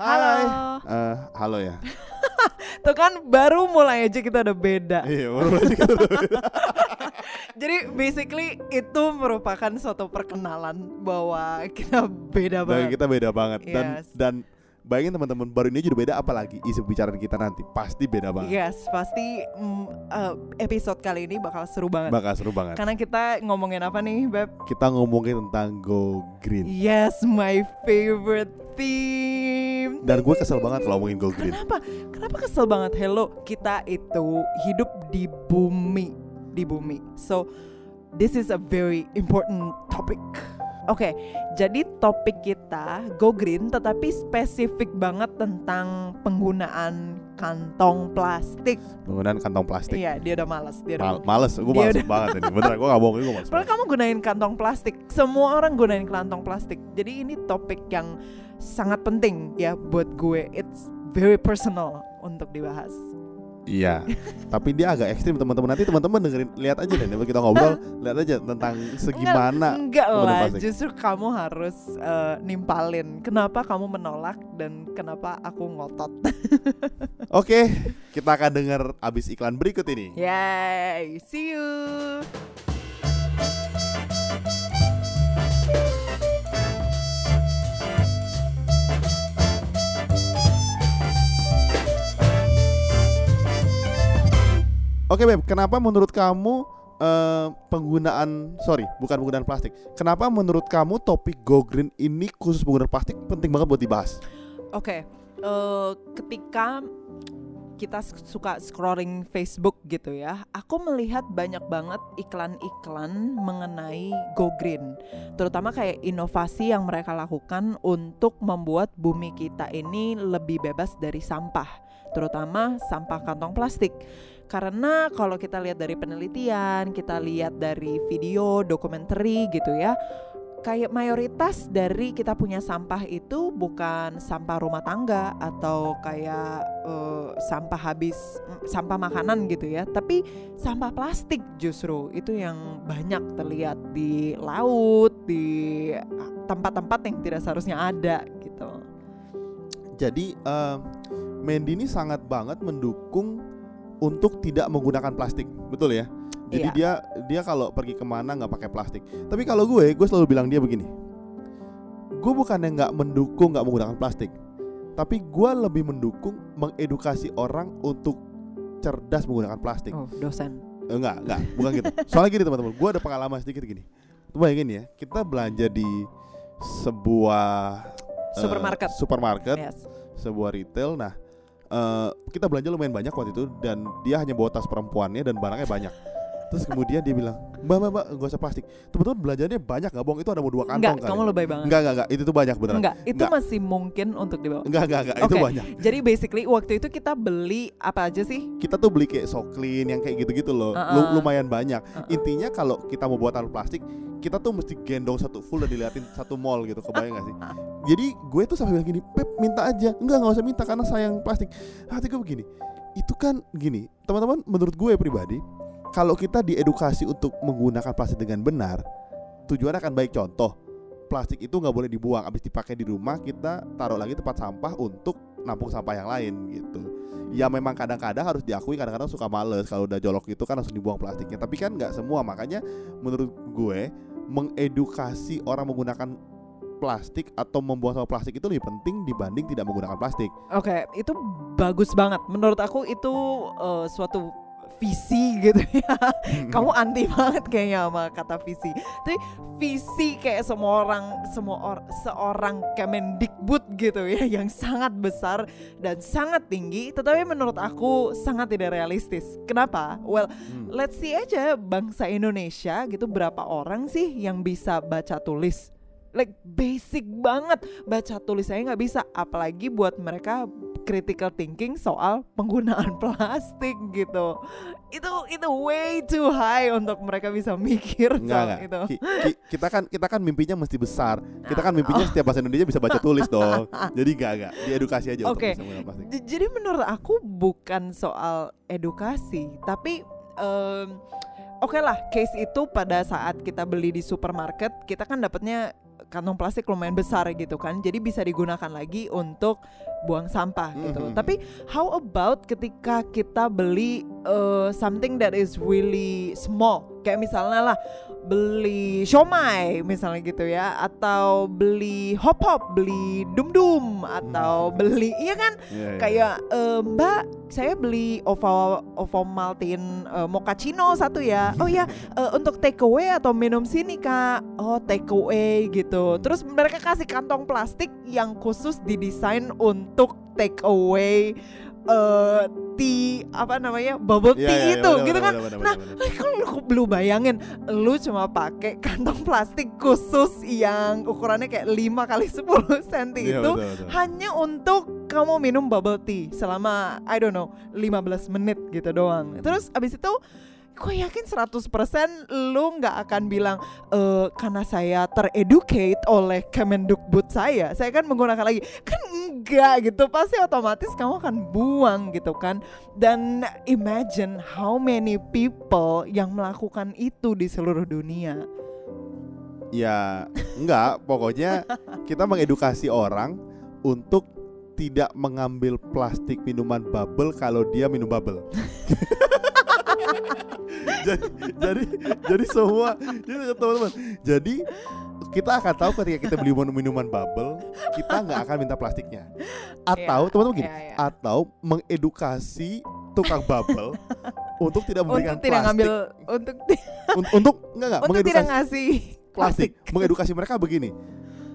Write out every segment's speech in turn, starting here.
Halo. Eh, halo ya. Tuh kan baru mulai aja kita udah beda. Iya, baru aja kita udah beda. Jadi basically itu merupakan suatu perkenalan bahwa kita beda Dan banget. kita beda banget dan Yes. dan bayangin teman-teman baru ini juga beda apalagi isi pembicaraan kita nanti pasti beda banget. Yes, pasti mm, eh, episode kali ini bakal seru banget. Bakal seru banget. Karena kita ngomongin apa nih, Beb? Kita ngomongin tentang go green. Yes, my favorite theme. Dan gue kesel banget kalau ngomongin go green. Kenapa? Kenapa kesel banget? Hello, kita itu hidup di bumi, di bumi. So, this is a very important topic. Oke, jadi topik kita go green tetapi spesifik banget tentang penggunaan kantong plastik. Penggunaan kantong plastik. Iya, dia udah malas, dia Mal- udah. males, gue males udah- banget ini. Beneran, gue gak bohong, gue males. Padahal kamu gunain kantong plastik. Semua orang gunain kantong plastik. Jadi ini topik yang sangat penting ya buat gue. It's very personal untuk dibahas. Iya. Tapi dia agak ekstrim teman-teman. Nanti teman-teman dengerin, lihat aja deh. Kita ngobrol, lihat aja tentang segimana. Enggak penggunaan lah, plastik. justru kamu harus eh, nimpalin. Kenapa kamu menolak dan kenapa aku ngotot? Oke, kita akan dengar abis iklan berikut ini. Yay, see you. Oke Beb, kenapa menurut kamu eh, penggunaan sorry bukan penggunaan plastik? Kenapa menurut kamu topik go green ini khusus penggunaan plastik penting banget buat dibahas? Oke, eh, ketika kita suka scrolling Facebook gitu ya, aku melihat banyak banget iklan-iklan mengenai Go Green, terutama kayak inovasi yang mereka lakukan untuk membuat bumi kita ini lebih bebas dari sampah, terutama sampah kantong plastik. Karena kalau kita lihat dari penelitian, kita lihat dari video, dokumenter gitu ya, kayak mayoritas dari kita punya sampah itu bukan sampah rumah tangga atau kayak eh, sampah habis mm, sampah makanan gitu ya tapi sampah plastik justru. Itu yang banyak terlihat di laut di ah, tempat-tempat yang tidak seharusnya ada gitu. Jadi eh, Mandy ini sangat banget mendukung untuk tidak menggunakan plastik, betul ya? Jadi Iya. dia dia kalau pergi ke mana nggak pakai plastik. Tapi kalau gue, gue selalu bilang dia begini. Gue bukannya nggak mendukung nggak menggunakan plastik, tapi gue lebih mendukung mengedukasi orang untuk cerdas menggunakan plastik. oh dosen Eh, Enggak, enggak, bukan gitu. Soalnya gini teman-teman, gue ada pengalaman sedikit gini. Tuh bayangin ya, kita belanja di sebuah eh, Supermarket. supermarket, yes sebuah retail. Nah, eh, kita belanja lumayan banyak waktu itu dan dia hanya bawa tas perempuannya dan barangnya banyak. Terus kemudian dia bilang, mbak, mbak, mbak, gak usah plastik. Teman-teman belanjanya banyak nggak bohong? Itu ada mau dua kantong enggak kali. kamu lebay banget Enggak, enggak, enggak. Itu tuh banyak beneran. enggak itu Enggak. masih mungkin untuk dibawa Enggak, enggak, enggak. Itu Oke. banyak. jadi basically waktu itu kita beli apa aja sih Kita tuh beli kayak Soklin yang kayak gitu-gitu loh. Uh-uh. Lu- lumayan banyak. Uh-uh. Intinya kalau kita mau buat tanpa plastik, kita tuh mesti gendong satu full dan diliatin satu mall gitu. Kebayang gak sih? Jadi gue tuh sampai bilang gini, Pep minta aja. Enggak, nggak usah minta karena sayang plastik. Hati gue begini, itu kan gini, teman-teman menurut gue pribadi, kalau kita diedukasi untuk menggunakan plastik dengan benar, tujuannya akan baik. Contoh, plastik itu nggak boleh dibuang, habis dipakai di rumah kita taruh lagi tempat sampah untuk nampung sampah yang lain gitu. Ya memang kadang-kadang harus diakui kadang-kadang suka males kalau udah jolok itu kan langsung dibuang plastiknya. Tapi kan nggak semua, makanya menurut gue mengedukasi orang menggunakan plastik atau membuang sampah plastik itu lebih penting dibanding tidak menggunakan plastik. Oke, itu bagus banget. Menurut aku itu eh, suatu visi gitu ya. Kamu anti banget kayaknya sama kata visi. Tapi visi kayak semua orang semua or- seorang Kemendikbud gitu ya yang sangat besar dan sangat tinggi, tetapi menurut aku sangat tidak realistis. Kenapa? Well, Hmm. let's see aja bangsa Indonesia gitu berapa orang sih yang bisa baca tulis like basic banget baca tulis saya nggak bisa apalagi buat mereka critical thinking soal penggunaan plastik gitu itu itu way too high untuk mereka bisa mikir Enggak, soal enggak. itu Ki- ki- kita kan kita kan mimpinya mesti besar. Kita kan Oh. mimpinya setiap bahasa Indonesia bisa baca tulis dong. Jadi enggak enggak, diedukasi aja untuk Oke. bisa menggunakan plastik. J- Jadi menurut aku bukan soal edukasi, tapi em, oke lah case itu pada saat kita beli di supermarket kita kan dapatnya kantong plastik lumayan besar gitu kan, jadi bisa digunakan lagi untuk buang sampah gitu. Mhm. Tapi how about ketika kita beli uh, something that is really small, kayak misalnya lah beli siomay misalnya gitu ya, atau beli hop hop, beli dum dum, atau beli iya kan? Iya, iya. kayak eh, Mbak saya beli ovo ovo maltin eh, mochaccino satu ya. Oh ya eh, untuk take away atau minum sini kak. Oh take away gitu. Terus mereka kasih kantong plastik yang khusus didesain untuk take away eh tea apa namanya bubble Iya, tea iya, iya, itu benar, gitu kan nah. Eh, kalau lu, lu bayangin lu cuma pakai kantong plastik khusus yang ukurannya kayak 5 kali 10 cm Iya, itu betul, betul. hanya untuk kamu minum bubble tea selama I don't know 15 menit gitu doang. Terus abis itu gue yakin 100% lu nggak akan bilang e, karena saya tereducate oleh Kemendikbud saya, saya kan menggunakan lagi. Kan enggak gitu, pasti otomatis kamu akan buang gitu kan. Dan imagine how many people yang melakukan itu di seluruh dunia. Ya enggak, pokoknya kita mengedukasi orang untuk tidak mengambil plastik minuman bubble kalau dia minum bubble. jadi jadi jadi semua jadi teman-teman. Jadi kita akan tahu ketika kita beli minuman bubble, kita nggak akan minta plastiknya. Atau Iya, teman-teman gini, iya, iya. atau mengedukasi tukang bubble untuk tidak memberikan Untuk tidak plastik ngambil untuk Un- untuk enggak enggak untuk tidak mengedukasi ngasih plastik mengedukasi mereka begini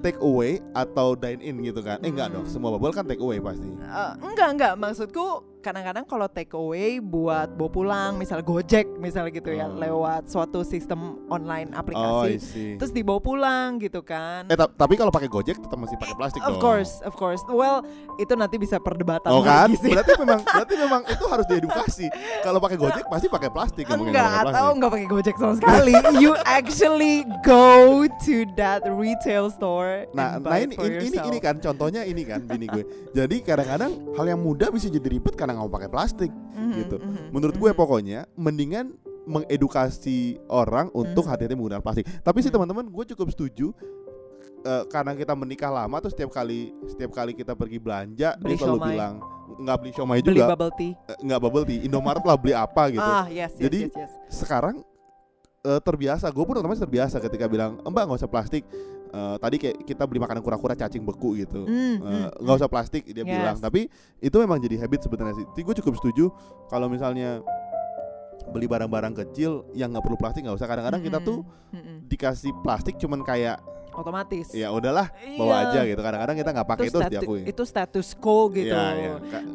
take away atau dine in gitu kan eh enggak Hmm. dong semua bubble kan take away pasti Eh, enggak enggak maksudku kadang-kadang kalau take away buat bawa pulang misal Gojek misalnya gitu ya Hmm. lewat suatu sistem online oh aplikasi see terus dibawa pulang gitu kan eh ta- tapi kalau pakai gojek tetap masih pakai plastik of dong course of course well itu nanti bisa perdebatan Oh kan? lagi sih Berarti memang berarti memang itu harus diedukasi. Kalau pakai Gojek pasti pakai plastik enggak pakai atau enggak pakai Gojek sama sekali you actually go to that retail store Nah, nah ini ini, ini ini kan contohnya ini kan bini gue. Jadi kadang-kadang hal yang mudah bisa jadi ribet karena nggak mau pakai plastik Mhm, gitu. mhm, Menurut gue mhm. pokoknya mendingan mengedukasi orang untuk Hmm. hati-hati menggunakan plastik. Tapi sih Hmm. teman-teman, gue cukup setuju eh, karena kita menikah lama tuh setiap kali setiap kali kita pergi belanja Beli dia selalu siomay. bilang nggak beli siomay beli juga, bubble tea eh, nggak bubble tea, Indomaret lah beli apa gitu. ah yes yes Jadi, yes, yes. Sekarang eh, terbiasa, gue pun otomatis terbiasa ketika bilang mbak nggak usah plastik. Eh, tadi kayak kita beli makanan kura-kura cacing beku gitu. Mm, Eh, mm, nggak mm. usah plastik dia Yes. bilang tapi itu memang jadi habit sebenarnya sih gue cukup setuju kalau misalnya beli barang-barang kecil yang nggak perlu plastik nggak usah kadang-kadang kita tuh Mm, mm, mm. dikasih plastik cuman kayak otomatis ya udahlah bawa Iya. aja gitu kadang-kadang kita nggak pakai itu, harus statu- diakui itu status quo gitu. Iya, iya. Ka-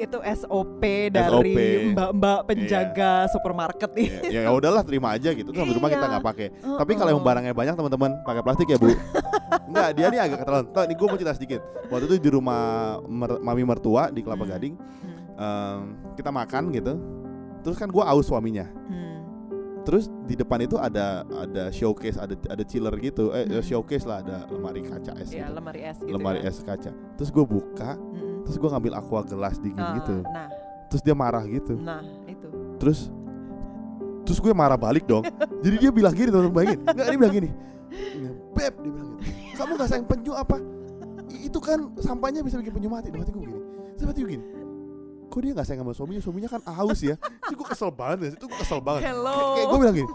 Itu SOP dari mbak-mbak penjaga supermarket nih. ya ya udahlah terima aja gitu terus sampai rumah kita Iya. nggak pakai tapi kalau yang barangnya banyak teman-teman pakai plastik ya bu Enggak dia nih agak keterlaluan Tuh, ini gue mau cerita sedikit waktu itu di rumah mer- mami mertua di Kelapa Hmm. Gading Hmm, em, kita makan gitu terus kan gue aus suaminya hmm. Terus di depan itu ada ada showcase ada ada chiller gitu eh Hmm. showcase lah ada lemari kaca es Ya gitu. lemari es gitu. lemari ya. es kaca terus gue buka Mm-mm. terus gue ngambil aqua gelas dingin Ah, gitu Nah, terus dia marah gitu nah itu. terus terus gue marah balik dong jadi dia bilang gini teman-teman bayangin nggak dia bilang gini beb dia bilang gitu kamu nggak sayang penyu apa itu kan sampahnya bisa bikin penyu mati dalam hati gue gini hati gue gini kok dia nggak sayang sama suaminya suaminya kan aus ya itu gue kesel banget itu gue kesel banget Hello. kayak, kayak gue bilang gini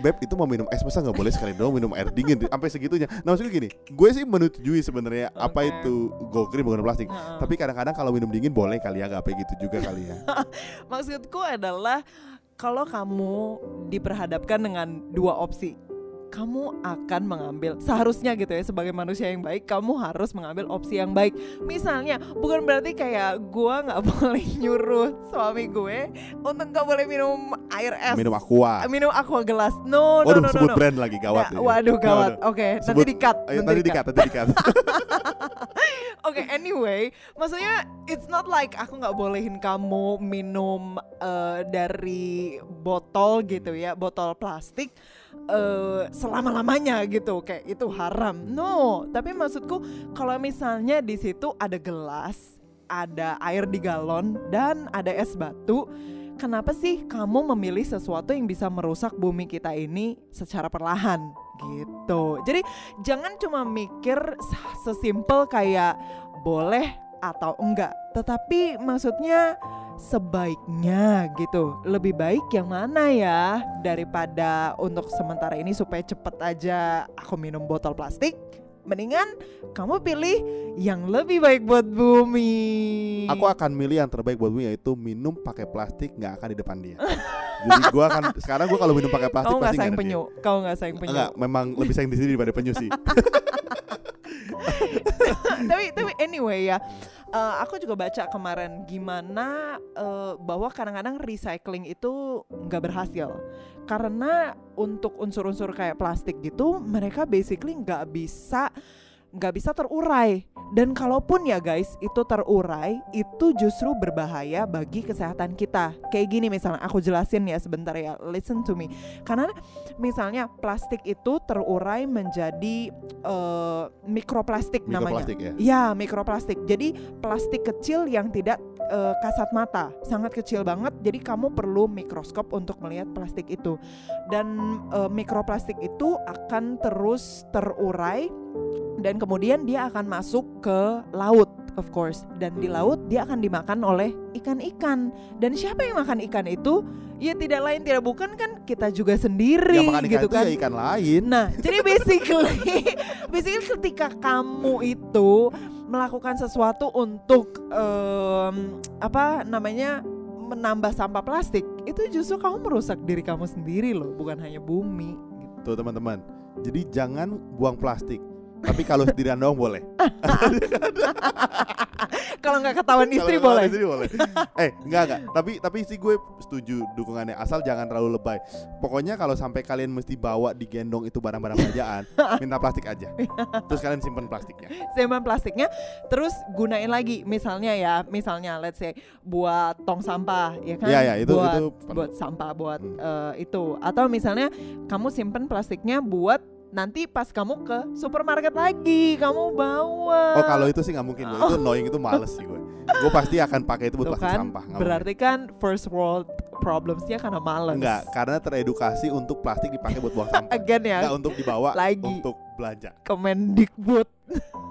Beb itu mau minum es masa nggak boleh sekali dong minum air dingin sampai segitunya. Nah maksudnya gini, gue sih menyetujui sebenarnya apa Oke. itu go green menggunakan plastik. Heeh. Tapi kadang-kadang kalau minum dingin boleh kali ya, nggak apa gitu juga kali ya. Maksudku adalah kalau kamu diperhadapkan dengan dua opsi, kamu akan mengambil seharusnya gitu ya sebagai manusia yang baik, kamu harus mengambil opsi yang baik. Misalnya, bukan berarti kayak gua nggak boleh nyuruh suami gue untuk nggak boleh minum air es, minum aqua. minum aqua gelas. No, no, Waduh, no, no, sebut no. brand lagi gawat. Nah, ini. waduh gawat. Oke, nanti Sebut-. Ayo, nanti nanti di dikat, nanti dikat. Oke, anyway, maksudnya it's not like aku nggak bolehin kamu minum eh, dari botol gitu ya, botol plastik eh, selama lamanya gitu, kayak itu haram. No, tapi maksudku kalau misalnya di situ ada gelas, ada air di galon dan ada es batu. Kenapa sih kamu memilih sesuatu yang bisa merusak bumi kita ini secara perlahan gitu? Jadi jangan cuma mikir sesimpel kayak boleh atau enggak. Tetapi maksudnya sebaiknya gitu. Lebih baik yang mana ya daripada untuk sementara ini supaya cepet aja aku minum botol plastik. Mendingan kamu pilih yang lebih baik buat bumi. Aku akan milih yang terbaik buat bumi yaitu minum pakai plastik nggak akan di depan dia. Jadi gua akan sekarang gua kalau minum pakai plastik Kamu nggak sayang dia. penyu. Kamu nggak sayang penyu. Enggak, memang lebih sayang di sini daripada penyu sih. tapi tapi anyway ya eh, aku juga baca kemarin gimana eh, bahwa kadang-kadang recycling itu nggak berhasil. Karena untuk unsur-unsur kayak plastik gitu mereka basically nggak bisa nggak bisa terurai dan kalaupun ya guys itu terurai itu justru berbahaya bagi kesehatan kita kayak gini misalnya aku jelasin ya sebentar ya listen to me karena misalnya plastik itu terurai menjadi eh, mikroplastik namanya Mikroplastik ya. Ya, mikroplastik. Jadi plastik kecil yang tidak eh, kasat mata, sangat kecil banget. Jadi kamu perlu mikroskop untuk melihat plastik itu. Dan eh, mikroplastik itu akan terus terurai dan kemudian dia akan masuk ke laut, of course. Dan di laut dia akan dimakan oleh ikan-ikan. Dan siapa yang makan ikan itu? Ya tidak lain tidak bukan kan kita juga sendiri Yang makan ikan gitu itu kan. ya ikan lain. Nah, jadi basically, basically ketika kamu itu melakukan sesuatu untuk em, apa namanya menambah sampah plastik, itu justru kamu merusak diri kamu sendiri loh, bukan hanya bumi. gitu. Tuh teman-teman. Jadi jangan buang plastik. Tapi kalau sendirian doang boleh. Kalau nggak ketahuan istri kalau boleh. istri boleh. eh, enggak enggak. Tapi tapi sih gue setuju dukungannya asal jangan terlalu lebay. Pokoknya kalau sampai kalian mesti bawa digendong itu barang-barang belanjaan, minta plastik aja. Terus kalian simpen plastiknya. Simpan plastiknya, terus gunain lagi. Misalnya ya, misalnya let's say buat tong sampah, ya kan? Iya, iya, itu- buat, itu buat sampah, buat Hmm. eh, itu. Atau misalnya kamu simpen plastiknya buat nanti pas kamu ke supermarket lagi, kamu bawa. Oh kalau itu sih nggak mungkin gue. Itu annoying itu males sih gue. Gue pasti akan pakai itu buat Tuh plastik kan, sampah. nggak berarti kan first world problemsnya karena males. mungkin. enggak, karena teredukasi untuk plastik dipakai buat buang sampah. Again ya, Enggak untuk dibawa Lagi. untuk belanja. Kemendikbud.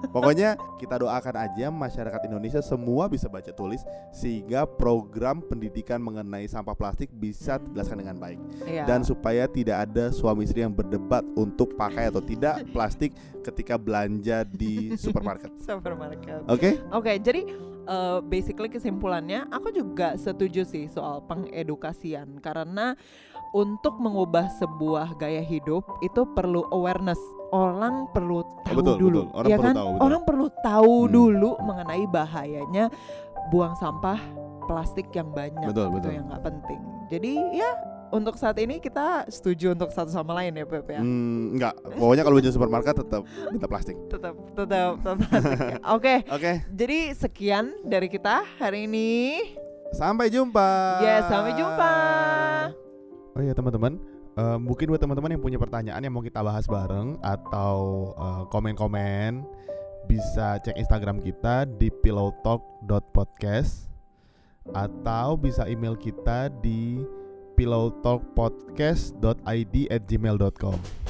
Pokoknya kita doakan aja masyarakat Indonesia semua bisa baca tulis sehingga program pendidikan mengenai sampah plastik bisa dijelaskan dengan baik Iya. dan supaya tidak ada suami istri yang berdebat untuk pakai atau tidak plastik ketika belanja di supermarket. supermarket. Oke? Oke, jadi uh, basically kesimpulannya aku juga setuju sih soal pengedukasian karena untuk mengubah sebuah gaya hidup itu perlu awareness. Orang perlu tahu betul, dulu, betul. Orang ya perlu kan? tahu, betul. Orang perlu tahu Hmm. dulu mengenai bahayanya buang sampah plastik yang banyak Betul, itu betul. yang nggak penting. Jadi ya untuk saat ini kita setuju untuk satu sama lain ya Pep ya. Hmm, enggak. Pokoknya kalau belanja supermarket tetap minta plastik. Tetap tetap tetap plastik ya. Oke, Oke, jadi sekian dari kita hari ini. sampai jumpa. Ya, sampai jumpa. Oh iya teman-teman, eh, mungkin buat teman-teman yang punya pertanyaan yang mau kita bahas bareng atau eh, komen-komen bisa cek Instagram kita di pillowtalk.podcast atau bisa email kita di pillowtalkpodcast.id at gmail.com